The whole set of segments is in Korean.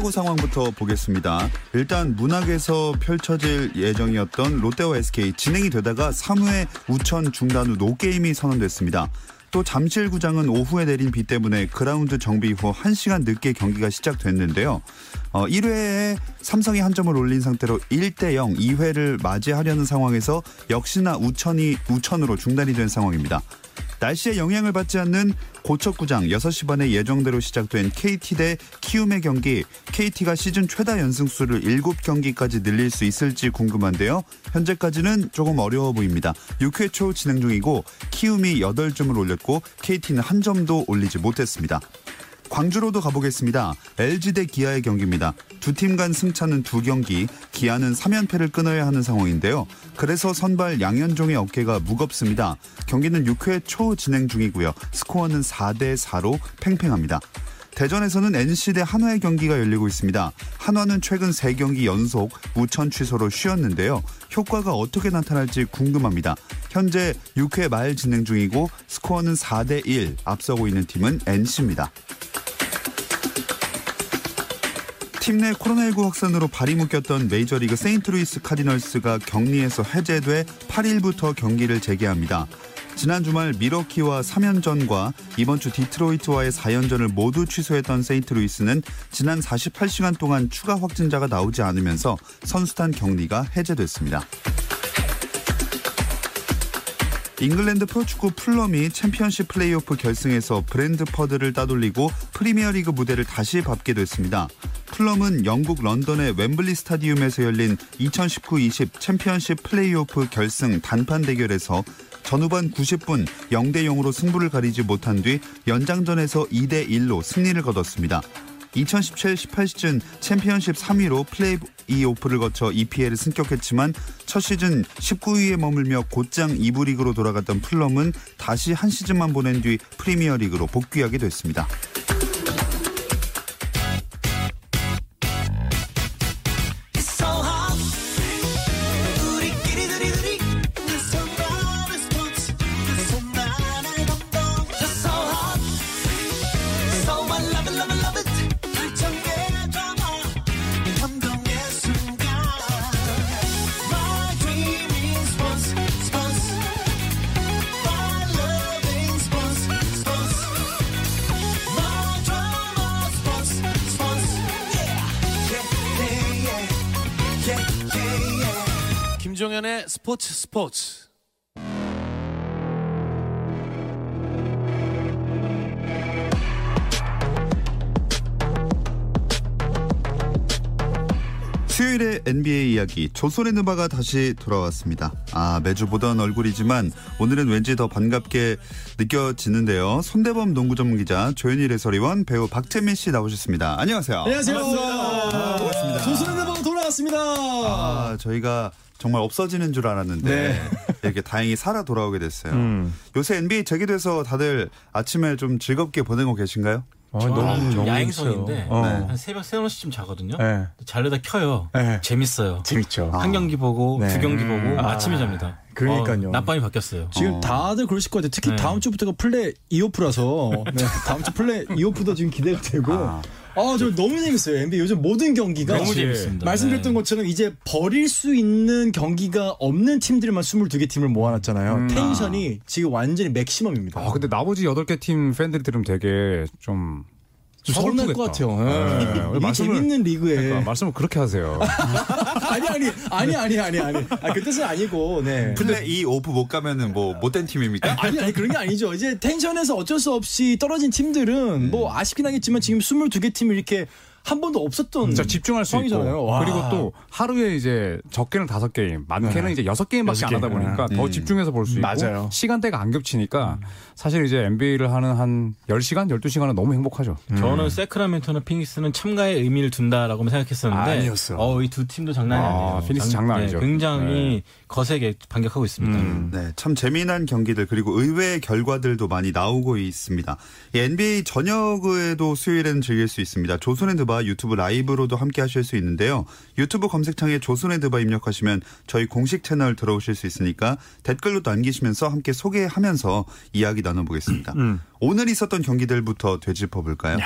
프로야구 상황부터 보겠습니다. 일단 문학에서 펼쳐질 예정이었던 롯데와 SK 진행이 되다가 3회 우천 중단 후 노게임이 선언됐습니다. 또 잠실구장은 오후에 내린 비 때문에 그라운드 정비 후 1시간 늦게 경기가 시작됐는데요. 어, 1회에 삼성이 한 점을 올린 상태로 1대 0, 2회를 맞이하려는 상황에서 역시나 우천이 우천으로 중단이 된 상황입니다. 날씨에 영향을 받지 않는 고척구장 6시 반에 예정대로 시작된 KT 대 키움의 경기 KT가 시즌 최다 연승수를 7경기까지 늘릴 수 있을지 궁금한데요. 현재까지는 조금 어려워 보입니다. 6회 초 진행 중이고 키움이 8점을 올렸고 KT는 한 점도 올리지 못했습니다. 광주로도 가보겠습니다. LG 대 기아의 경기입니다. 두 팀 간 승차는 두 경기, 기아는 3연패를 끊어야 하는 상황인데요. 그래서 선발 양현종의 어깨가 무겁습니다. 경기는 6회 초 진행 중이고요. 스코어는 4대 4로 팽팽합니다. 대전에서는 NC 대 한화의 경기가 열리고 있습니다. 한화는 최근 3경기 연속 우천 취소로 쉬었는데요. 효과가 어떻게 나타날지 궁금합니다. 현재 6회 말 진행 중이고 스코어는 4대 1 앞서고 있는 팀은 NC입니다. 팀 내 코로나19 확산으로 발이 묶였던 메이저리그 세인트루이스 카디널스가 격리에서 해제돼 8일부터 경기를 재개합니다. 지난 주말 밀워키와 3연전과 이번 주 디트로이트와의 4연전을 모두 취소했던 세인트루이스는 지난 48시간 동안 추가 확진자가 나오지 않으면서 선수단 격리가 해제됐습니다. 잉글랜드 프로축구 풀럼이 챔피언십 플레이오프 결승에서 브렌트퍼드를 따돌리고 프리미어리그 무대를 다시 밟게 됐습니다. 풀럼은 영국 런던의 웸블리 스타디움에서 열린 2019-20 챔피언십 플레이오프 결승 단판 대결에서 전후반 90분 0대 0으로 승부를 가리지 못한 뒤 연장전에서 2대 1로 승리를 거뒀습니다. 2017-18 시즌 챔피언십 3위로 플레이오프를 거쳐 EPL을 승격했지만 첫 시즌 19위에 머물며 곧장 2부 리그로 돌아갔던 풀럼은 다시 한 시즌만 보낸 뒤 프리미어 리그로 복귀하게 됐습니다. 김종현의 스포츠 스포츠. 수요일의 NBA 이야기 조선의 누바가 다시 돌아왔습니다. 아 매주 보던 얼굴이지만 오늘은 왠지 더 반갑게 느껴지는데요. 손대범 농구 전문 기자 조현일 해설위원 배우 박재민 씨 나오셨습니다. 안녕하세요. 안녕하세요. 아, 반갑습니다. 조선의 방돌 아왔습니다. 아 저희가 정말 없어지는 줄 알았는데 네. 이렇게 다행히 살아 돌아오게 됐어요. 음. 요새 NBA 재개돼서 다들 아침에 좀 즐겁게 보내고 계신가요? 어, 저는 너무 너무 야행성인데. 어. 네. 한 새벽 3, 4시쯤 자거든요. 네. 자려다 켜요. 네. 재밌어요. 재밌죠. 한 경기 보고 네. 두 경기 보고 아, 아침에 잡니다. 그러니까요. 어, 낮밤이 바뀌었어요. 지금 어. 다들 그러실 것 같아요. 특히 네. 다음 주부터가 플레이 이오프라서 네, 다음 주 플레이 이오프도 지금 기대가 되고 아. 아, 저 너무 재밌어요. NBA 요즘 모든 경기가 너무 재밌습니다. 말씀드렸던 네. 것처럼 이제 버릴 수 있는 경기가 없는 팀들만 22개 팀을 모아놨잖아요. 텐션이 지금 완전히 맥시멈입니다. 아 근데 나머지 8개 팀 팬들이 들으면 되게 좀좀 서운할 것 같아요. 예. 이게 재밌는 리그에 그러니까 말씀을 그렇게 하세요. 아니 아니 아니 아니 아니 아니 아, 그 뜻은 아니고 네. 플레이 오프 못 가면은 뭐 못된 팀입니까? 아니 아니 그런 게 아니죠. 이제 텐션에서 어쩔 수 없이 떨어진 팀들은 뭐 아쉽긴 하겠지만 지금 22개 팀이 이렇게 한 번도 없었던 진짜 집중할 수 상황이잖아요. 있고 와. 그리고 또 하루에 이제 적게는 다섯 게임, 많게는 네. 이제 여섯 게임밖에 안 하다. 보니까 더 음. 집중해서 볼 수 있고 맞아요. 시간대가 안 겹치니까 사실 이제 NBA를 하는 한 10시간, 12시간은 너무 행복하죠. 저는 세크라멘토나 피닉스는 참가에 의미를 둔다라고 생각했었는데 아니었어. 어, 이 두 팀도 장난이 아, 아니에요. 피닉스 장난 네, 아니죠. 굉장히 네. 거세게 반격하고 있습니다. 음. 네, 참 재미난 경기들 그리고 의외의 결과들도 많이 나오고 있습니다. 이 NBA 저녁에도 수요일에는 즐길 수 있습니다. 조선의 드바 유튜브 라이브로도 함께 하실 수 있는데요. 유튜브 검색창에 조선의 드바 입력하시면 저희 공식 채널 들어오실 수 있으니까 댓글로 남기시면서 함께 소개하면서 이야기 나눠보겠습니다. 오늘 있었던 경기들부터 되짚어 볼까요?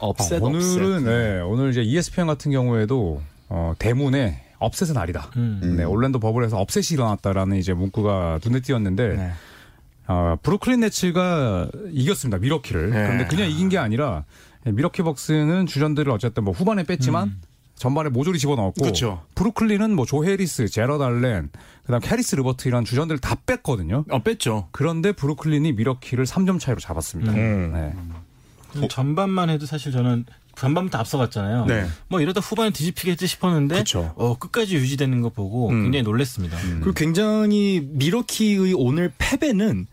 업셋 아, 오늘은 업셋. 네, 오늘 이제 ESPN 같은 경우에도 어, 대문에 upset은 아니다. 음. 네, 올랜도 bubble에서 upset이 일어났다라는 이제 문구가 눈에 띄었는데 네. 어, 브루클린 네츠가 이겼습니다. 밀워키를. 네. 그런데 그냥 이긴 게 아니라 밀워키 벅스는 주전들을 어쨌든 뭐 후반에 뺐지만 전반에 모조리 집어넣었고 그렇죠. 브루클린은 뭐 조 해리스, 제러드 알렌, 그다음 캐리스 르버트 이런 주전들을 다 뺐거든요. 어 뺐죠. 그런데 브루클린이 밀워키를 3점 차이로 잡았습니다. 음. 네. 좀 전반만 해도 사실 저는 전반부터 앞서갔잖아요. 네. 뭐 이러다 후반에 뒤집히겠지 싶었는데 그쵸. 어, 끝까지 유지되는 거 보고 음. 굉장히 놀랐습니다. 그리고 굉장히 밀워키의 오늘 패배는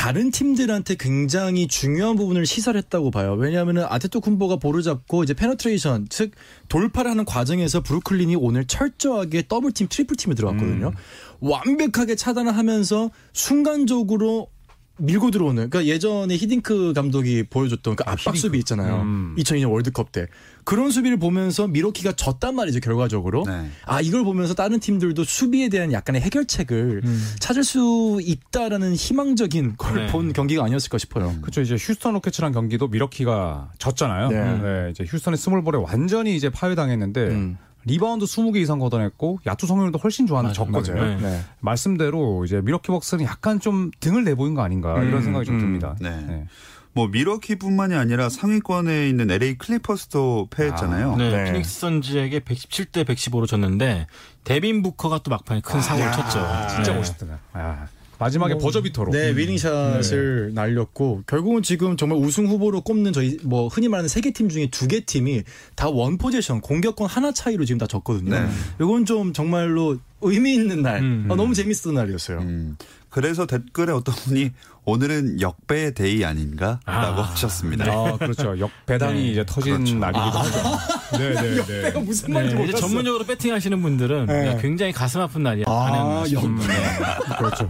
다른 팀들한테 굉장히 중요한 부분을 시사했다고 봐요. 왜냐하면 아데토쿤보가 볼을 잡고 이제 penetration 즉 돌파를 하는 과정에서 브루클린이 오늘 철저하게 double team, triple team에 들어갔거든요. 완벽하게 차단을 하면서 순간적으로 밀고 들어오는 그러니까 예전에 히딩크 감독이 보여줬던 그 압박 수비 있잖아요. 음. 2002년 월드컵 때 그런 수비를 보면서 밀워키가 졌단 말이죠 결과적으로. 네. 아 이걸 보면서 다른 팀들도 수비에 대한 약간의 해결책을 찾을 수 있다라는 희망적인 걸 네. 본 경기가 아니었을까 싶어요. 그렇죠. 이제 휴스턴 로켓츠랑 경기도 밀워키가 졌잖아요. 네. 네. 이제 휴스턴의 small ball에 완전히 이제 파괴당했는데 음. 리바운드 20개 이상 걷어냈고 야투 성공률도 훨씬 좋았는데 졌거든요. 맞아요. 네. 말씀대로 이제 밀워키 벅스는 약간 좀 등을 내보인 거 아닌가 이런 음, 생각이 좀 음. 듭니다. 네. 뭐 밀워키뿐만이 아니라 상위권에 있는 LA 클리퍼스도 패했잖아요. 네, 네. 피닉스 선즈에게 117대 115로 졌는데 데빈 부커가 또 막판에 큰 사고를 쳤죠. 진짜 네. 멋있더라. 아, 마지막에 뭐, 버저비터로. 네, winning shot을 날렸고 결국은 지금 정말 우승 후보로 꼽는 저희 뭐 흔히 말하는 세 개 팀 중에 두 개 팀이 다 one possession 공격권 하나 차이로 지금 다 졌거든요. 네. 이건 좀 정말로 의미 있는 날. 음. 아, 너무 재밌었던 날이었어요. 음, 그래서 댓글에 어떤 분이 오늘은 역배 day 아닌가라고 아. 하셨습니다. 아, 그렇죠. 역 배당이 네. 이제 터진 그렇죠. 날이기도 하죠. 네, 네, 네. 무슨 네, 말인지 이제 몰랐어. 전문적으로 베팅 하시는 분들은 네. 굉장히 가슴 아픈 날이야. 아, 안 했나 역- 싶습니다. 그렇죠.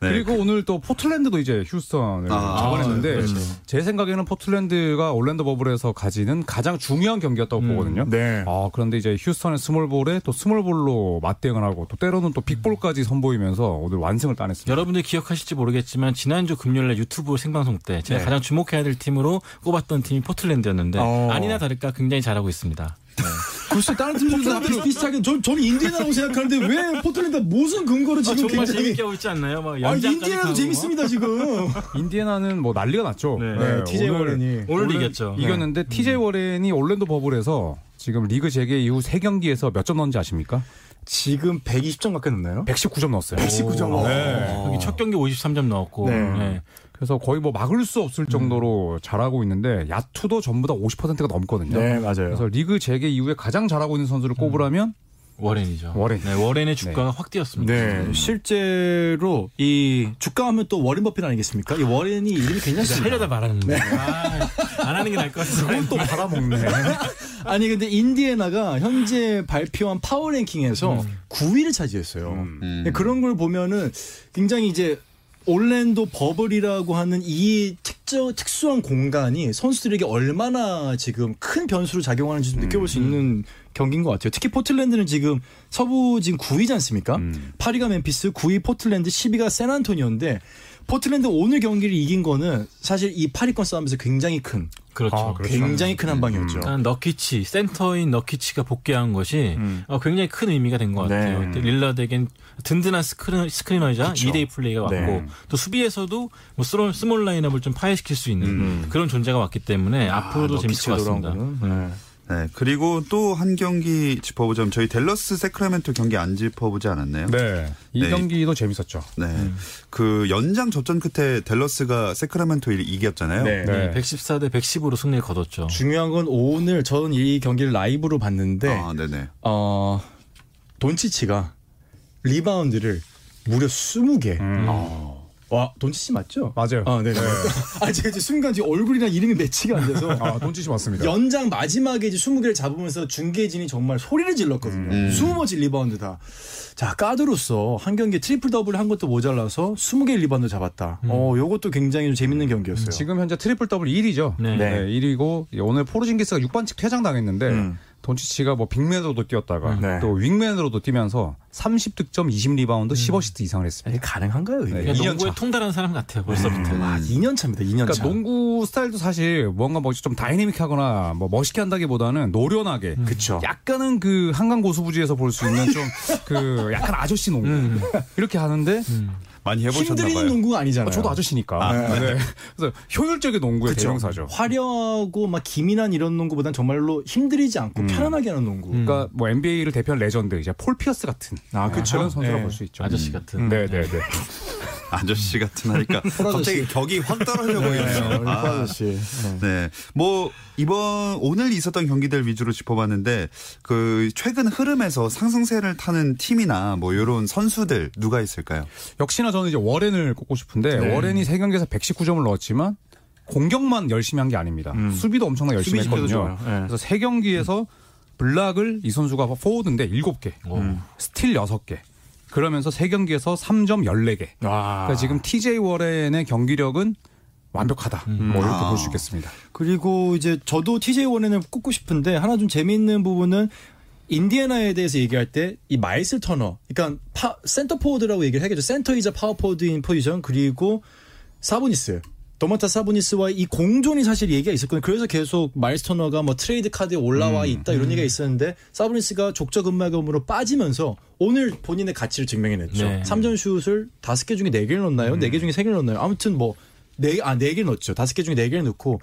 네. 그리고 오늘 또 포틀랜드도 이제 휴스턴을 아, 잡아냈는데 그렇죠. 제 생각에는 포틀랜드가 올랜도 버블에서 가지는 가장 중요한 경기였다고 보거든요. 네. 아, 그런데 이제 휴스턴의 스몰볼에 또 스몰볼로 맞대응을 하고 또 때로는 또 big ball까지 선보이면서 오늘 완승을 따냈습니다. 여러분들 기억하실지 모르겠지만 지난 주 금요일날 유튜브 생방송 때 제가 네. 가장 주목해야 될 팀으로 꼽았던 팀이 포틀랜드였는데 어. 아니나 다를까 굉장히 잘하고 있습니다. 글쎄 다른 팀들도 다 비슷비슷하게 저, 저는 인디애나라고 생각하는데 왜 포틀랜드 무슨 근거로 아, 지금 정말 굉장히 재밌게 하고 있지 않나요? 막 아, 인디애나도. 재밌습니다 지금. 인디애나는 뭐 난리가 났죠. 네. 네, TJ 오늘 워렌이 오늘 이겼죠. 이겼는데 TJ 워렌이 올랜도 버블에서 지금 리그 재개 이후 3경기에서 몇 점 넣은지 아십니까? 지금 120점 가까이 넣나요? 119점 넣었어요. 119점. 네. 여기 첫 경기 53점 넣었고 네. 네. 그래서 거의 뭐 막을 수 없을 정도로 잘하고 있는데 야투도 전부 다 50%가 넘거든요. 네 맞아요. 그래서 리그 재개 이후에 가장 잘하고 있는 선수를 꼽으라면 워렌이죠. 워렌. 네, 워렌의 주가가 확 뛰었습니다. 네, 실제로 이 주가 하면 또 워렌 버핏 아니겠습니까? 이 워렌이 이름이 괜찮습니다. 하려다 말았는데 아, 안 하는 게 나을 것 같아요. 또 팔아먹네. 아니 근데 인디애나가 현재 발표한 파워 랭킹에서 9위를 차지했어요. 음. 음. 네, 그런 걸 보면은 굉장히 이제 올랜도 버블이라고 하는 이 특정 특수한 공간이 선수들에게 얼마나 지금 큰 변수로 작용하는지 좀 느껴볼 수 있는 경기인 것 같아요. 특히 포틀랜드는 지금 서부 지금 9위지 않습니까? 음. 8위가 멤피스, 9위 포틀랜드, 10위가 샌안토니오인데 포틀랜드 오늘 경기를 이긴 거는 사실 이 8위권 싸움에서 굉장히 큰 그렇죠. 아, 그렇죠. 굉장히 큰 한 방이었죠. 일단 너키치 센터인 너키치가 복귀한 것이 음. 어, 굉장히 큰 의미가 된 것 같아요. 네. 릴라드에겐 든든한 스크린, screener이자 그쵸. 2대2 플레이가 왔고 네. 또 수비에서도 뭐 small, small 라인업을 좀 파괴시킬 수 있는 음. 그런 존재가 왔기 때문에 앞으로도 재밌을 것 같습니다. 네. 네, 그리고 또 한 경기 짚어보자면 저희 댈러스 새크라멘토 경기 안 짚어보지 않았나요? 네. 이 네. 경기도 재밌었죠. 네. 그 연장 접전 끝에 댈러스가 새크라멘토를 이겼잖아요. 네. 네. 114대 110으로 승리를 거뒀죠. 중요한 건 오늘 저는 이 경기를 라이브로 봤는데 아, 네네. 어 돈치치가 리바운드를 무려 20개. 음. 와 돈치치 맞죠? 맞아요. 아, 네네. 아 제가 이제 순간 지금 얼굴이랑 이름이 매치가 안 돼서 아, 돈치치 맞습니다. 연장 마지막에 이제 20개를 잡으면서 중계진이 정말 소리를 질렀거든요. 음. 20번째 리바운드 다. 자, 가드로서 한 경기에 트리플 더블 한 것도 모자라서 20개 리바운드 잡았다. 어, 요것도 굉장히 좀 재밌는 경기였어요. 지금 현재 트리플 더블 1위죠. 네. 네. 1위고 오늘 포르징기스가 6반칙 퇴장당했는데 음. 돈치치가 뭐 big man으로도 뛰었다가 네. 또 wing man으로도 뛰면서 30득점 20리바운드 10어시스트 이상을 했습니다. 이게 가능한가요, 이게? 네. 그냥 2년 농구에 차. 통달한 사람 같아요. 벌써부터. 아, 2년 차입니다. 2년 차. 그러니까 농구 스타일도 사실 뭔가 뭐 좀 다이내믹하거나 뭐 멋있게 한다기보다는 노련하게 그쵸. 약간은 그 한강 고수부지에서 볼 수 있는 좀 그 약간 아저씨 농구 이렇게 하는데 많이 해보셨나 힘들이는. 농구가 아니잖아요. 저도 아저씨니까 네. 그래서 효율적인 농구의 그쵸. 대명사죠. 화려하고 막 기민한 이런 농구보단 정말로 힘들이지 않고 편안하게 하는 농구. 그러니까 뭐 NBA를 대표한 레전드 이제 폴 피어스 같은 아. 그런 선수라 네. 볼수 있죠. 아저씨 같은. 네, 네, 네. 아저씨 같은 하니까 갑자기 격이 확 떨어져 네, 보이네요. 아, 아저씨. 네. 네. 뭐 이번 오늘 있었던 경기들 위주로 짚어봤는데 그 최근 흐름에서 상승세를 타는 팀이나 뭐 이런 선수들 누가 있을까요? 역시나 저는 이제 워렌을 꼽고 싶은데 네. 워렌이 세 경기에서 119점을 넣었지만 공격만 열심히 한 게 아닙니다. 음. 수비도 엄청나게 열심히 수비 했거든요. 네. 그래서 세 경기에서 block을 이 선수가 포워드인데 7개, 음. 스틸 6개. 그러면서 세 경기에서 3점 14개. 와. 그러니까 지금 TJ 워렌의 경기력은 완벽하다. 뭐 이렇게 아. 볼수 있겠습니다. 그리고 이제 저도 TJ 워렌을 꼽고 싶은데 하나 좀 재미있는 부분은 인디애나에 대해서 얘기할 때 이 마일스 터너, 그러니까 파, 센터 포워드라고 얘기를 하겠죠. 센터이자 파워 포워드인 포지션 그리고 사보니스. 도만타스 사보니스와 이 공존이 사실 얘기가 있었거든요. 그래서 계속 마일스 터너가 뭐 트레이드 카드에 올라와 있다 이런 얘기가 있었는데 사보니스가 족저근막염으로 빠지면서 오늘 본인의 가치를 증명해냈죠. 네. 삼 3점 슛을 다섯 개 중에 네 개를 넣었나요? 네 개 중에 세 개를 넣었나요? 아무튼 뭐 네, 아, 네 개를 넣었죠. 다섯 개 중에 네 개를 넣고.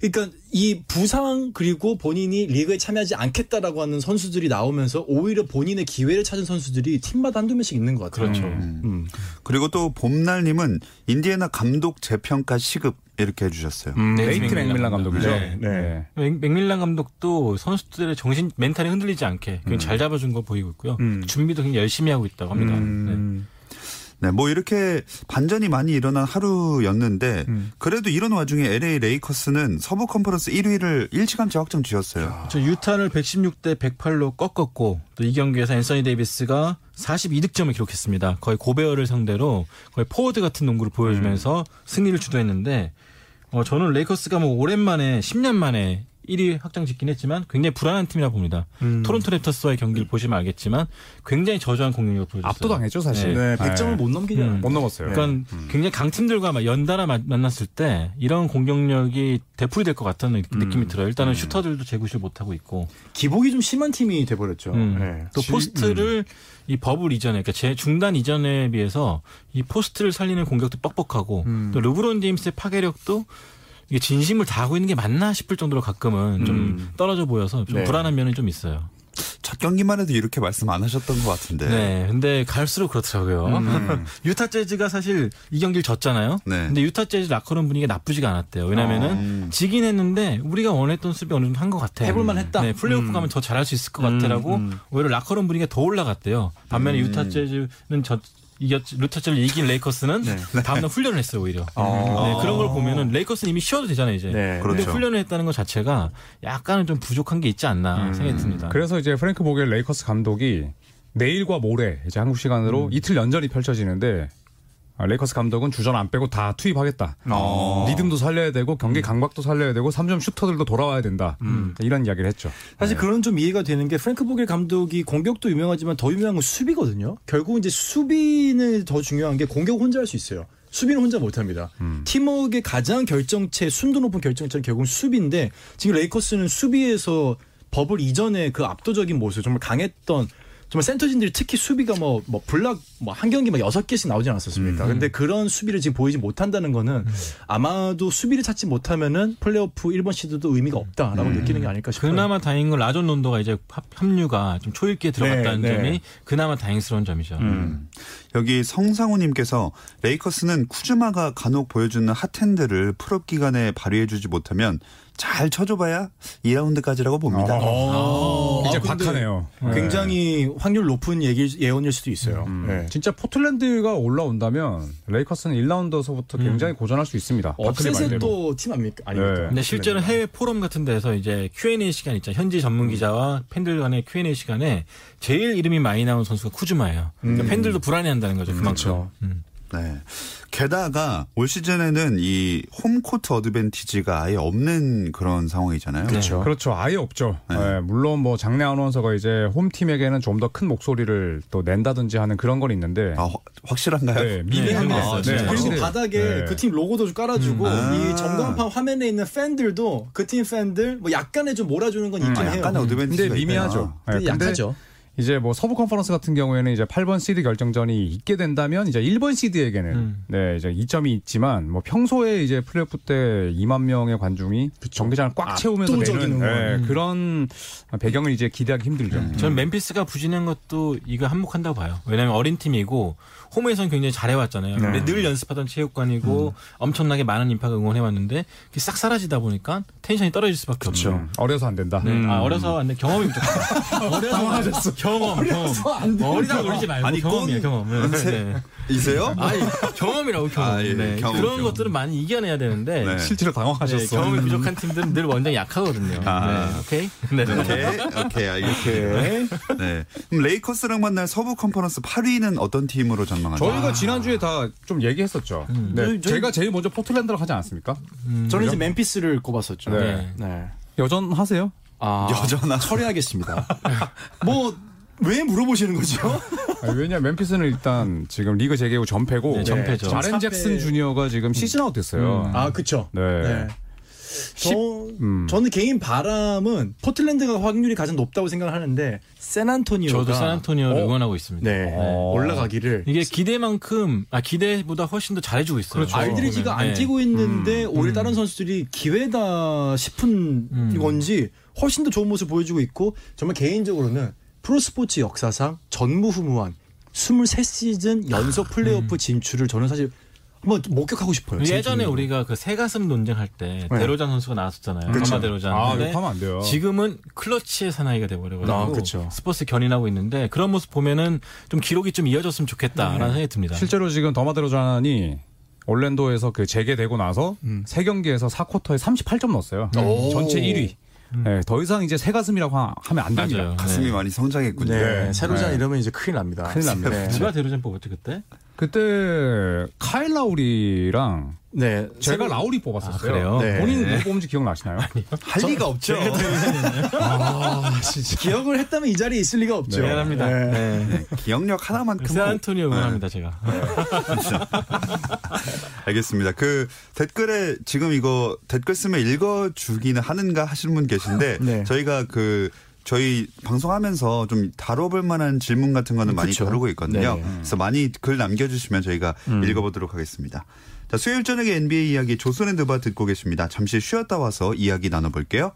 그러니까 이 부상 그리고 본인이 리그에 참여하지 않겠다라고 하는 선수들이 나오면서 오히려 본인의 기회를 찾은 선수들이 팀마다 한두 명씩 있는 것 같아요. 그렇죠. 음. 그리고 또 봄날님은 인디애나 감독 재평가 시급 이렇게 해주셨어요. 네, 네이트 맥밀란 맥밀란 감독이죠. 네. 네. 맥- 맥밀란 감독도 선수들의 정신 멘탈이 흔들리지 않게 굉장히 잘 잡아준 거 보이고 있고요. 음. 준비도 굉장히 열심히 하고 있다고 합니다. 음. 네, 뭐 이렇게 반전이 많이 일어난 하루였는데 그래도 이런 와중에 LA 레이커스는 서부 컨퍼런스 1위를 일찌감치 확정 지었어요. 저 유타를 116대 108로 꺾었고 또 이 경기에서 앤서니 데이비스가 42득점을 기록했습니다. 거의 고베어를 상대로 거의 포워드 같은 농구를 보여주면서 승리를 주도했는데 어, 저는 레이커스가 뭐 오랜만에 10년 만에 1위 확정 짓긴 했지만 굉장히 불안한 팀이라 봅니다. 음. 토론토 랩터스와의 경기를 보시면 알겠지만 굉장히 저조한 공격력을 보여줬어요. 압도당했죠, 사실. 네, 네. 100점을 못 넘기잖아요. 음. 못 넘었어요. 그러니까 굉장히 강팀들과 막 연달아 마- 만났을 때 이런 공격력이 되풀이 될 것 같다는 느낌이 들어요. 일단은 슈터들도 제구실 못하고 있고 기복이 좀 심한 팀이 돼버렸죠. 음. 네. 또 포스트를 이 버블 이전에 그러니까 제 중단 이전에 비해서 이 포스트를 살리는 공격도 뻑뻑하고 음. 또 르브론 제임스의 파괴력도 이게 진심을 다하고 있는 게 맞나 싶을 정도로 가끔은 좀 음. 떨어져 보여서 좀 네. 불안한 면이 좀 있어요. 첫 경기만 해도 이렇게 말씀 안 하셨던 것 같은데. 네. 근데 갈수록 그렇더라고요. 유타 재즈가 사실 이 경기를 졌잖아요. 네. 근데 유타 재즈 라커룸 분위기가 나쁘지가 않았대요. 왜냐면은 음. 지긴 했는데 우리가 원했던 수비 어느 정도 한 것 같아. 해볼만 했다. 네, 플레이오프 음. 가면 더 잘할 수 있을 것 같아라고 음, 음. 오히려 라커룸 분위기가 더 올라갔대요. 반면에 유타 재즈는 저 이겼 유타 재즈를 이긴 레이커스는 다음날 훈련을 했어요 오히려. 아. 네, 그런 걸 보면은 레이커스는 이미 쉬어도 되잖아요 이제. 네. 근데 그렇죠. 훈련을 했다는 것 자체가 약간은 좀 부족한 게 있지 않나 생각이 듭니다. 그래서 이제 프랭크 보겔 레이커스 감독이 내일과 모레 이제 한국 시간으로 이틀 연전이 펼쳐지는데 아, 레이커스 감독은 주전 안 빼고 다 투입하겠다. 어. 리듬도 살려야 되고 경기 감각도 살려야 되고 3점 슈터들도 돌아와야 된다. 이런 이야기를 했죠. 사실 그런 좀 이해가 되는 게 프랭크 보겔 감독이 공격도 유명하지만 더 유명한 건 수비거든요. 결국 이제 수비는 더 중요한 게 공격 혼자 할 수 있어요. 수비는 혼자 못합니다. 팀워크의 가장 결정체, 순도 높은 결정체는 결국은 수비인데 지금 레이커스는 수비에서 버블 이전에 그 압도적인 모습, 정말 강했던 정말 센터진들이 특히 수비가 뭐, 뭐 블락 뭐 한 경기 막 여섯 개씩 나오지 않았었습니까? 음. 근데 그런 수비를 지금 보이지 못한다는 거는 아마도 수비를 찾지 못하면은 플레이오프 1번 시드도 의미가 없다라고 느끼는 게 아닐까 싶어요. 그나마 다행인 건 라존 론도가 이제 합- 합류가 좀 초읽기에 들어갔다는 네, 네. 점이 그나마 다행스러운 점이죠. 음. 여기 성상우님께서 레이커스는 쿠즈마가 간혹 보여주는 hot hand를 플옵 기간에 발휘해주지 못하면 잘 쳐줘봐야 2라운드까지라고 봅니다. 어, 이제 아, 근데 박하네요. 굉장히 확률 높은 얘기 예언일 수도 있어요. 음. 네. 진짜 포틀랜드가 올라온다면 레이커스는 1라운드서부터 굉장히 고전할 수 있습니다. 바클리 upset의 말대로. 또팀 아닙니까? 아닙니까? 네. 근데 실제로 해외 포럼 같은 데서 이제 Q&A 시간 있잖아요. 현지 전문 기자와 팬들 간의 Q&A 시간에 제일 이름이 많이 나온 선수가 쿠즈마예요. 그러니까 팬들도 불안해한다는 거죠. 그만큼. 그렇죠. 음. 네. 게다가 올 시즌에는 이 홈코트 어드밴티지가 아예 없는 그런 상황이잖아요. 그렇죠. 그렇죠. 아예 없죠. 네. 예, 물론 뭐 장내 아나운서가 이제 홈팀에게는 좀 더 큰 목소리를 또 낸다든지 하는 그런 건 있는데 아, 확- 확실한가요? 네, 미미하게 네. 아, 네? 그리고. 바닥에 네. 그팀 로고도 좀 깔아주고 아. 이 전광판 화면에 있는 팬들도 그 팀 팬들 뭐 약간의 좀 몰아주는 건 있긴 아, 해요. 약간의 어드밴티지가 근데 미미하죠. 근데 약하죠. 이제 뭐 서부 컨퍼런스 같은 경우에는 이제 8번 시드 결정전이 있게 된다면 이제 1번 시드에게는 음. 네 이제 이점이 있지만 뭐 평소에 이제 플레이오프 때 2만 명의 관중이 경기장을 꽉 채우면서 압도적인 내는. 네, 그런 배경을 이제 기대하기 힘들죠. 음. 저는 멤피스가 부진한 것도 이거 한몫한다고 봐요. 왜냐하면 어린 팀이고 홈에서는 굉장히 잘해왔잖아요. 근데 늘 연습하던 체육관이고 엄청나게 많은 인파가 응원해왔는데 그게 싹 사라지다 보니까 텐션이 떨어질 수밖에 없죠. 음, 어려서 안 된다. 네. 아, 어려서 안 돼. 경험이 부족하다. 어려서 하셨어. 경험. 어리다 놀리지 말고 아니, 경험이야, 꽁- 경험. 네. 네. 이세요? 아니, 경험이라고 경험. 아, 예, 네. 경험, 그런 경험. 것들은 많이 이겨내야 되는데 네. 실제로 네, 당황하셨어. 경험이 부족한 팀들은 늘 원장이 약하거든요. 아. 네, 오케이. 네. 오케이, 오케이, 알겠습니다. 네. 그럼 레이커스랑 만날 서부 컨퍼런스 8위는 어떤 팀으로 전망하죠? 저희가 지난주에 다 좀 얘기했었죠. 네, 저희- 저희- 제가 제일 먼저 포틀랜드로 하지 않았습니까? 저는 이제 멤피스를 꼽았었죠. 네. 네. 여전하세요? 아, 여전하- 철회하겠습니다. 뭐 왜 물어보시는 거죠? 아니, 왜냐 멤피스는 일단 지금 리그 재개 후 전패고 네, 전패죠. 자렌 잭슨 주니어가 지금 시즌 아웃 됐어요. 아, 그쵸. 네. 네. 저, 음. 저는 개인 바람은 포틀랜드가 확률이 가장 높다고 생각을 하는데 샌안토니오가 저도 샌안토니오를 어? 응원하고 있습니다. 네, 어. 올라가기를 이게 기대만큼 아 기대보다 훨씬 더 잘해주고 있어요. 그렇죠. 알드리지가. 안 네. 뛰고 있는데 오히려 다른 선수들이 기회다 싶은 음. 건지 훨씬 더 좋은 모습 보여주고 있고 정말 개인적으로는 프로스포츠 역사상 전무후무한 23시즌 연속 플레이오프 진출을 저는 사실 한번 목격하고 싶어요. 제 예전에. 우리가 그 새가슴 논쟁할 때 네. 데로잔 선수가 나왔었잖아요. 그쵸. 가마 데로잔. 아, 욕하면 안 돼요. 지금은 클러치의 사나이가 돼버려가지고 아, 그쵸. 스포츠 견인하고 있는데 그런 모습 보면은 좀 기록이 좀 이어졌으면 좋겠다라는 생각이 듭니다. 실제로 지금 더마데로잔이 올랜도에서 그 재개되고 나서 음. 세 경기에서 4쿼터에 38점 넣었어요. 오. 전체 1위. 네, 더 이상 이제 새 가슴이라고 하- 하면 안 됩니다. 맞아요. 가슴이 네. 많이 성장했군요. 네, 새로잔 네. 이러면 이제 큰일 납니다. 큰일 납니다. 네. 누가 데로잔 뽑았지 그때? 그때 카일 라우리랑 네, 제가 라우리 뽑았었어요. 아, 그래요? 네. 본인 누구 뽑은지 기억나시나요? 할 리가 없죠. 아, 진짜 기억을 했다면 이 자리에 있을 리가 없죠. 미안합니다. 네. 네. 기억력 하나만큼. 샌안토니오 응원합니다 제가. 알겠습니다. 그 댓글에 지금 이거 댓글 쓰면 읽어주기는 하는가 하시는 분 계신데 네. 저희가 그 저희 방송하면서 좀 다뤄볼 만한 질문 같은 거는 많이 그쵸. 다루고 있거든요. 네. 그래서 많이 글 남겨주시면 저희가 읽어보도록 하겠습니다. 자, 수요일 저녁에 NBA 이야기 조선의 드바 듣고 계십니다. 잠시 쉬었다 와서 이야기 나눠볼게요.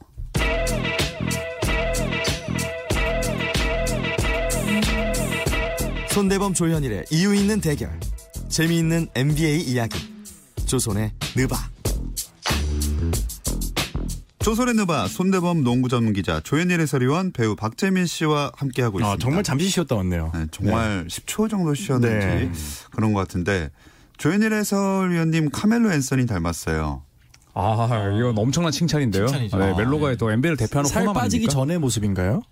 손대범 조현일의 이유 있는 대결 재미있는 NBA 이야기 조선의 느바 조선의 느바 손대범 농구 전문 기자 조현일 해설위원 배우 박재민 씨와 함께하고 있습니다. 아, 정말 잠시 쉬었다 왔네요. 네, 정말 10초 정도 쉬었는지 네. 그런 것 같은데 조현일 해설위원님 카멜로 앤서니 닮았어요. 아, 이건 엄청난 칭찬인데요. 칭찬이죠. 네, 아, 멜로가의 또 NBA를 대표하는 살 빠지기 아닙니까? 전의 모습인가요?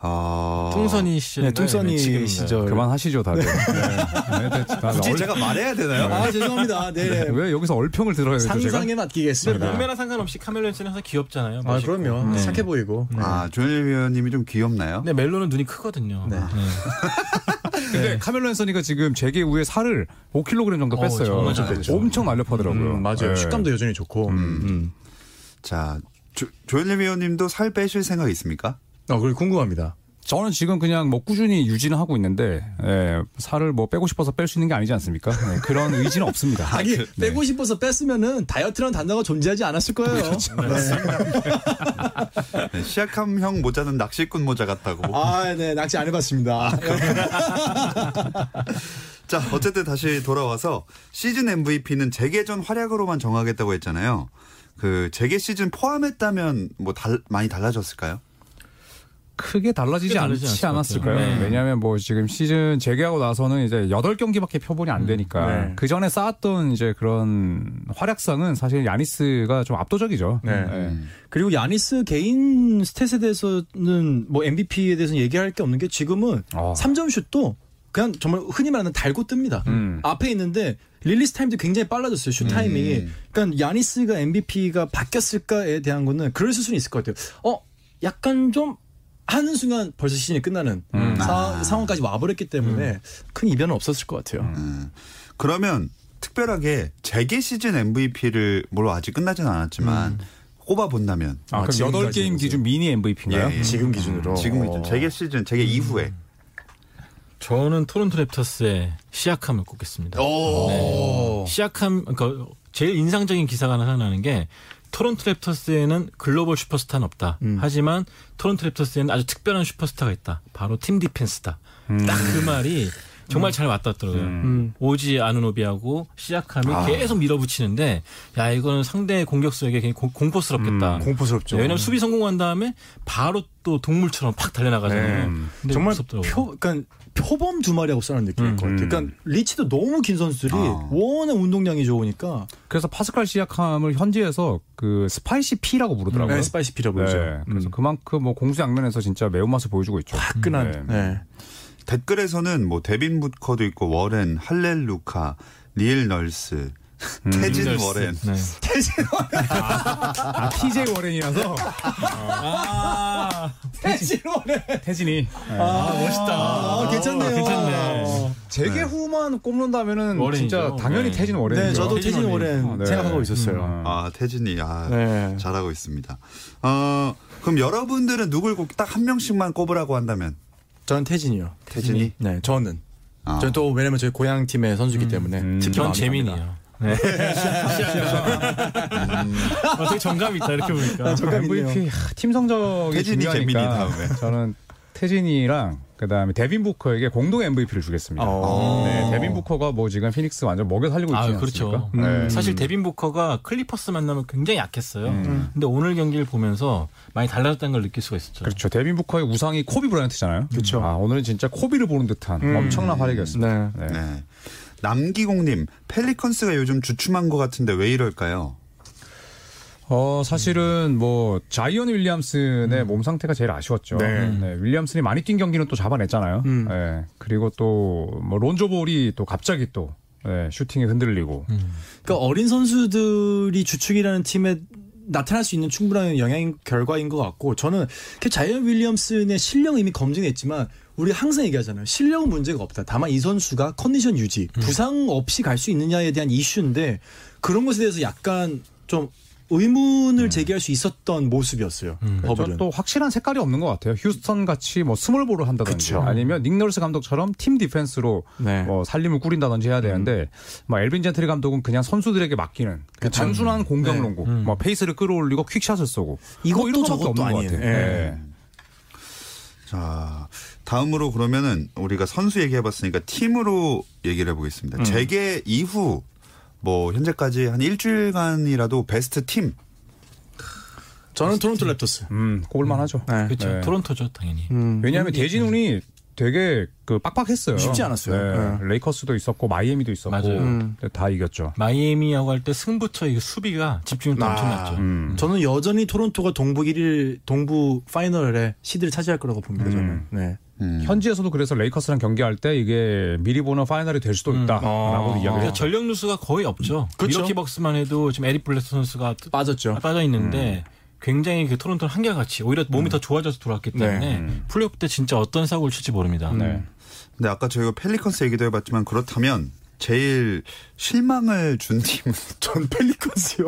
아, 뚱선이 시절. 네, 뚱선이 시절. 그만하시죠, 다들. 네. 네, 네, 다 굳이 얼- 제가 말해야 되나요? 아, 죄송합니다. 네. 왜 여기서 얼평을 들어야 되죠, 제가? 상상에 맡기겠습니다. 몸매랑 상관없이 카멜로 앤서니 항상 귀엽잖아요. 아. 그럼요. 네. 착해 보이고. 아, 조현일 위원님이 좀 귀엽나요? 근데 멜로는 눈이 크거든요. 네. 근데 카멜로 앤서니가 지금 재개 후에 살을 5kg 정도 어, 뺐어요. 뺐죠. 엄청 날렵하더라고요. 음, 맞아요. 네. 식감도 여전히 좋고. 음. 자, 조, 조현일 위원님도 살 빼실 생각 있습니까? 아, 그리고 궁금합니다. 저는 지금 그냥 뭐 꾸준히 유지는 하고 있는데 예, 살을 뭐 빼고 싶어서 뺄 수 있는 게 아니지 않습니까? 네, 그런 의지는 없습니다. 아니 네. 빼고 싶어서 뺐으면은 다이어트라는 단어가 존재하지 않았을 거예요. 네, 시약함형 모자는 낚시꾼 모자 같다고. 아, 네, 낚시 안 해봤습니다. 자, 어쨌든 다시 돌아와서 시즌 MVP는 재계전 활약으로만 정하겠다고 했잖아요. 그 재계 시즌 포함했다면 뭐 달, 많이 달라졌을까요? 크게 달라지지 크게 않지 않았을 않았을까요? 네. 왜냐하면 뭐 지금 시즌 재개하고 나서는 이제 8경기밖에 표본이 안 되니까 네. 그 전에 쌓았던 이제 그런 활약상은 사실 야니스가 좀 압도적이죠. 네. 네. 그리고 야니스 개인 스탯에 대해서는 뭐 MVP에 대해서는 얘기할 게 없는 게 지금은 어. 3점 슛도 그냥 정말 흔히 말하는 달고 뜹니다. 음. 앞에 있는데 release time도 굉장히 빨라졌어요. 슛 타이밍이. 그러니까 야니스가 MVP가 바뀌었을까에 대한 거는 그랬을 수는 있을 것 같아요. 어, 약간 좀 하는 순간 벌써 시즌이 끝나는 사- 아. 상황까지 와버렸기 때문에 큰 이변은 없었을 것 같아요. 음. 그러면 특별하게 재개 시즌 MVP를 물론 아직 끝나진 않았지만 꼽아 본다면 아, 아, 그럼 지금까지 8게임 기준 미니 MVP인가요? 예, 예. 지금 기준으로. 지금 이제 재계 시즌 재계 이후에 저는 토론토 랩터스의 시약함을 꼽겠습니다. 네. 시약함 그러니까 제일 인상적인 기사가 하나 생각나는 게 토론토 랩터스에는 글로벌 슈퍼스타는 없다. 하지만 토론토 랩터스에는 아주 특별한 슈퍼스타가 있다. 바로 팀 디펜스다. 딱그 말이 정말 잘 와닿더라고요. 음. 오지 아누노비하고 시약함이 계속 밀어붙이는데 야 이거는 상대 공격수에게 굉장히 공- 공포스럽겠다. 공포스럽죠. 네, 왜냐면 수비 성공한 다음에 바로 또 동물처럼 팍 달려나가잖아요. 네. 정말 무섭더라고요. 표, 그러니까 표범 두 마리하고 싸우는 느낌일 것 같아요. 그러니까 리치도 너무 긴 선수들이 아. 워낙 운동량이 좋으니까 그래서 파스칼 시아캄을 현지에서 그 Spicy P라고 부르더라고요. 네, Spicy P라 부르죠. 네, 그래서 음. 그만큼 뭐 공수 양면에서 진짜 매운맛을 보여주고 있죠. 화끈한. 네. 네. 댓글에서는 뭐 데빈 부커도 있고 워렌, 할렐 루카, 닐 널스, 태진 음, 널스. 워렌. 네. 아, TJ 워렌이라서 태진원에 태진이 아, 멋있다. 아, 괜찮네요. 괜찮네. 재계 후만 꼽는다면은 워렌이죠. 진짜 당연히 네. 태진 워렌이죠. 네, 저도 태진 태진 오랜 아, 네. 생각하고 있었어요. 음. 아, 태진이 아 네. 잘하고 있습니다. 어, 그럼 여러분들은 누굴 꼭 딱 한 명씩만 꼽으라고 한다면 저는 태진이요. 태진이? 네, 저는. 아. 저는 또 왜냐면 저희 고향 팀의 선수이기 때문에 음. 특히 전 마음이 재민이에요. 네. 어, 되게 정감 있다 이렇게 보니까. 갑니다. 정감 있네요. MVP 하, 팀 성적이 태진이, 중요하니까 재민이 다음에. 저는 태진이랑 그다음에 데빈 부커에게 공동 MVP를 주겠습니다. 어. 네, 데빈 부커가 뭐 지금 피닉스 완전 먹여 살리고 있지 아, 않습니까? 그렇죠. 네. 사실 데빈 부커가 클리퍼스 만나면 굉장히 약했어요. 음. 근데 오늘 경기를 보면서 많이 달라졌다는 걸 느낄 수가 있었죠. 그렇죠. 데빈 부커의 우상이 코비 브라이언트잖아요. 그렇죠. 아, 오늘은 진짜 코비를 보는 듯한 음. 엄청난 활약이었습니다. 네. 네. 네. 남기공님 펠리컨스가 요즘 주춤한 것 같은데 왜 이럴까요? 어, 사실은 뭐 자이언 윌리엄슨의 몸 상태가 제일 아쉬웠죠. 네. 윌리엄슨이 많이 뛴 경기는 또 잡아냈잖아요. 음. 네. 그리고 또 뭐 론조 볼이 또 갑자기 또 네, 슈팅이 흔들리고. 그러니까 어린 선수들이 주축이라는 팀에 나타날 수 있는 충분한 영향 결과인 것 같고 저는 그 자이언 윌리엄슨의 실력은 이미 검증했지만 우리 항상 얘기하잖아요. 실력은 문제가 없다. 다만 이 선수가 컨디션 유지, 부상 없이 갈 수 있느냐에 대한 이슈인데 그런 것에 대해서 약간 좀 의문을 제기할 수 있었던 모습이었어요. 버블은. 저는 또 확실한 색깔이 없는 것 같아요. 휴스턴 같이 뭐 small ball을 한다든지 그쵸. 아니면 닉 널스 감독처럼 팀 디펜스로 네. 뭐 살림을 꾸린다든지 해야 되는데 뭐 엘빈 젠트리 감독은 그냥 선수들에게 맡기는 그 단순한 공격 네. 농구, 뭐 페이스를 끌어올리고 quick shot을 쏘고 이것도 뭐 이런 거밖에 저것도 없는 것 아니에요. 같아요. 예. 네. 자, 다음으로 그러면은 우리가 선수 얘기해봤으니까 팀으로 얘기를 해보겠습니다. 재개 이후 뭐 현재까지 한 일주일간이라도 베스트 팀. 저는 토론토 랩터스. 음, 꼽을만하죠. 네. 그렇죠. 네. 토론토죠, 당연히. 음. 왜냐하면 대진운이 되게 그 빡빡했어요. 쉽지 않았어요. 네. 네. 레이커스도 있었고 마이애미도 있었고 맞아요. 음. 근데 다 이겼죠. 마이애미하고 할 때 승부처 이거 수비가 집중력도 아. 엄청났죠. 음. 저는 여전히 토론토가 동부 1일 동부 final에 시드를 차지할 거라고 봅니다. 저는. 음. 네. 음. 현지에서도 그래서 레이커스랑 경기할 때 이게 미리 보는 final이 될 수도 있다라고 어. 이야기를 그러니까 했죠. 전력 누수가 거의 없죠. 그렇죠. 밀워키 벅스만 해도 지금 에릭 블레소 선수가 빠졌죠. 빠져 있는데 굉장히 그 토론토는 한결같이 오히려 몸이 더 좋아져서 돌아왔기 때문에 네. 플레이오프 때 진짜 어떤 사고를 칠지 모릅니다. 네. 근데 아까 저희가 펠리컨스 얘기도 해봤지만 그렇다면 제일 실망을 준 팀은 전 펠리컨스요.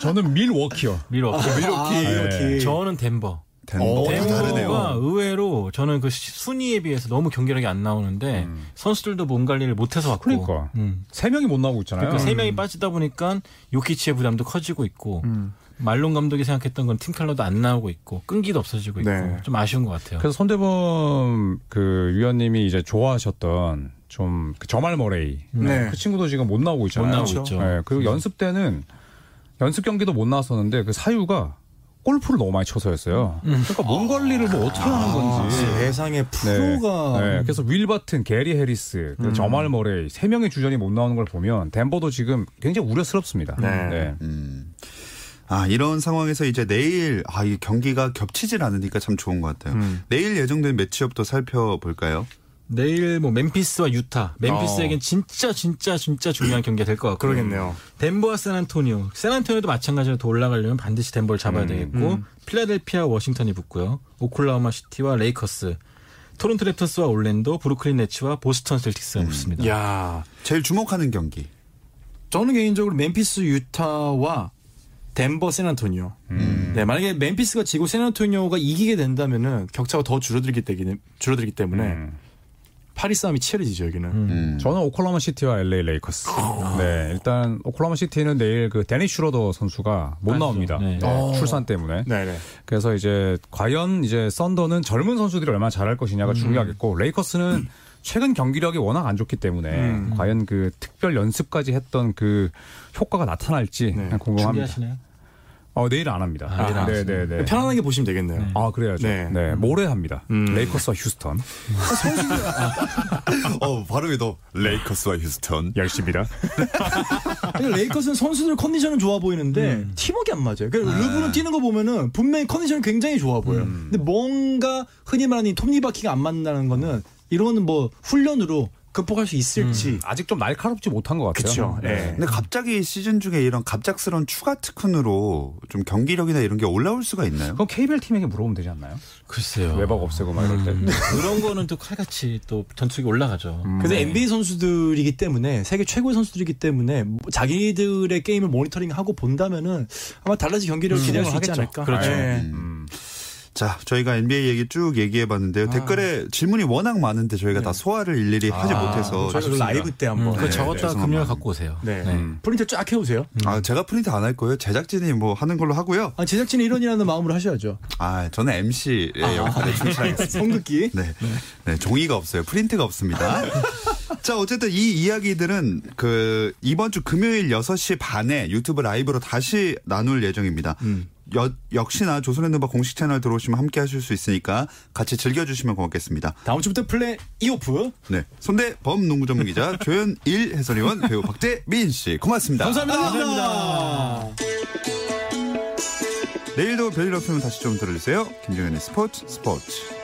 저는 밀워키요. 밀워키. 아, 네. 이렇게. 저는 덴버. 오, 다 다르네요. 의외로 저는 그 시- 순위에 비해서 너무 경기력이 안 나오는데 선수들도 몸 관리를 못해서 왔고 음. 그러니까 음. 세 명이 못 나오고 있잖아요. 그러니까 세 명이 빠지다 보니까 요키치의 부담도 커지고 있고 음. 말론 감독이 생각했던 건 팀 컬러도 안 나오고 있고 끈기도 없어지고 있고 네. 좀 아쉬운 것 같아요. 그래서 손대범 그 위원님이 이제 좋아하셨던 좀 그 자말 머레이 네. 그 친구도 지금 못 나오고 못 있잖아요. 나오고 그렇죠. 있죠. 네, 그리고 연습 때는 연습 경기도 못 나왔었는데 그 사유가 골프를 너무 많이 쳐서였어요. 그러니까 몸 관리를 뭐 어떻게 하는 건지. 세상에 네. 프로가 네, 그래서 윌 바튼, 게리 해리스, 그 자말 머레이 세 명의 주전이 못 나오는 걸 보면 덴버도 지금 굉장히 우려스럽습니다. 네. 음. 아, 이런 상황에서 이제 내일, 아, 이 경기가 겹치질 않으니까 참 좋은 것 같아요. 음. 내일 예정된 matchup도 살펴볼까요? 내일 뭐 멤피스와 유타. 멤피스에겐 진짜 진짜 진짜 중요한 경기가 될 것 같고. 그러겠네요. 덴버와 샌안토니오. 샌안토니오도 마찬가지로 더 올라가려면 반드시 덴버를 잡아야 되겠고 필라델피아 워싱턴이 붙고요. 오클라호마 시티와 레이커스. 토론토 랩터스와 올랜도, 브루클린 네츠와 보스턴 셀틱스가 붙습니다. 야, 제일 주목하는 경기. 저는 개인적으로 멤피스 유타와 덴버 샌안토니오. 네, 만약에 멤피스가 지고 샌안토니오가 이기게 된다면은 격차가 더 줄어들기 때문에 줄어들기 때문에 음. 8위 싸움이 치열해지죠 여기는. 음. 저는 오클라호마 시티와 LA 레이커스. 네, 일단 오클라호마 시티는 내일 그 데니스 슈로더 선수가 못 맞죠. 나옵니다. 네. 네, 어. 출산 때문에. 네네. 그래서 이제 과연 이제 썬더는 젊은 선수들이 얼마나 잘할 것이냐가 중요하겠고 레이커스는 최근 경기력이 워낙 안 좋기 때문에 음. 과연 그 특별 연습까지 했던 그 효과가 나타날지 네. 그냥 궁금합니다. 준비하시나요? 어, 내일 안 합니다. 아, 내일 안 네, 네, 네. 편안하게 보시면 되겠네요. 아, 그래야죠. 네. 네. 모레 합니다. 음. 레이커스와 휴스턴. 어, 발음이 더 레이커스와 휴스턴. 열심히다. 레이커스는 선수들 컨디션은 좋아 보이는데 팀워크가 안 맞아요. 그러니까 르브론 뛰는 거 보면은 분명히 컨디션이 굉장히 좋아 보여요. 근데 뭔가 흔히 말하는 이 톱니바퀴가 안 맞는다는 거는 이거는 뭐 훈련으로 극복할 수 있을지. 아직 좀 날카롭지 못한 것 같아요. 그쵸. 네. 근데 갑자기 시즌 중에 이런 갑작스러운 추가 특훈으로 좀 경기력이나 이런 게 올라올 수가 있나요? 그럼 KBL 팀에게 물어보면 되지 않나요? 글쎄요. 외박 없애고 막 이럴 때. 그런 거는 또 칼같이 또 전투기 올라가죠. 근데 네. NBA 선수들이기 때문에 세계 최고의 선수들이기 때문에 뭐 자기들의 게임을 모니터링하고 본다면은 아마 달라진 경기력을 기대할 수 있지 하겠죠. 않을까. 그렇죠. 네. 음. 자, 저희가 NBA 얘기 쭉 얘기해 봤는데요. 댓글에 질문이 워낙 많은데 저희가 다 소화를 일일이 하지 못해서 저희가 그 아쉽습니다. 라이브 때 음, 한번 그거 네, 적었다 죄송합니다. 금요일 갖고 오세요. 네. 네. 프린트 쫙 해오세요. 아, 제가 프린트 안 할 거예요. 제작진이 뭐 하는 걸로 하고요. 아, 제작진이 이런이라는 마음으로 하셔야죠. 아, 저는 MC의 역할에 충실하겠습니다. 성극기. 네. 네, 종이가 없어요. 프린트가 없습니다. 자, 어쨌든 이 이야기들은 그 이번 주 금요일 6시 반에 유튜브 라이브로 다시 나눌 예정입니다. 여- 역시나 조선의 느바 공식 채널 들어오시면 함께 하실 수 있으니까 같이 즐겨주시면 고맙겠습니다. 다음 주부터 플레이오프. 네. 손대범 농구 전문 기자 조현일 해설위원 배우 박재민 씨 고맙습니다. 감사합니다. 내일도 별일 없으면 다시 좀 들어주세요. 김종현의 스포츠 스포츠.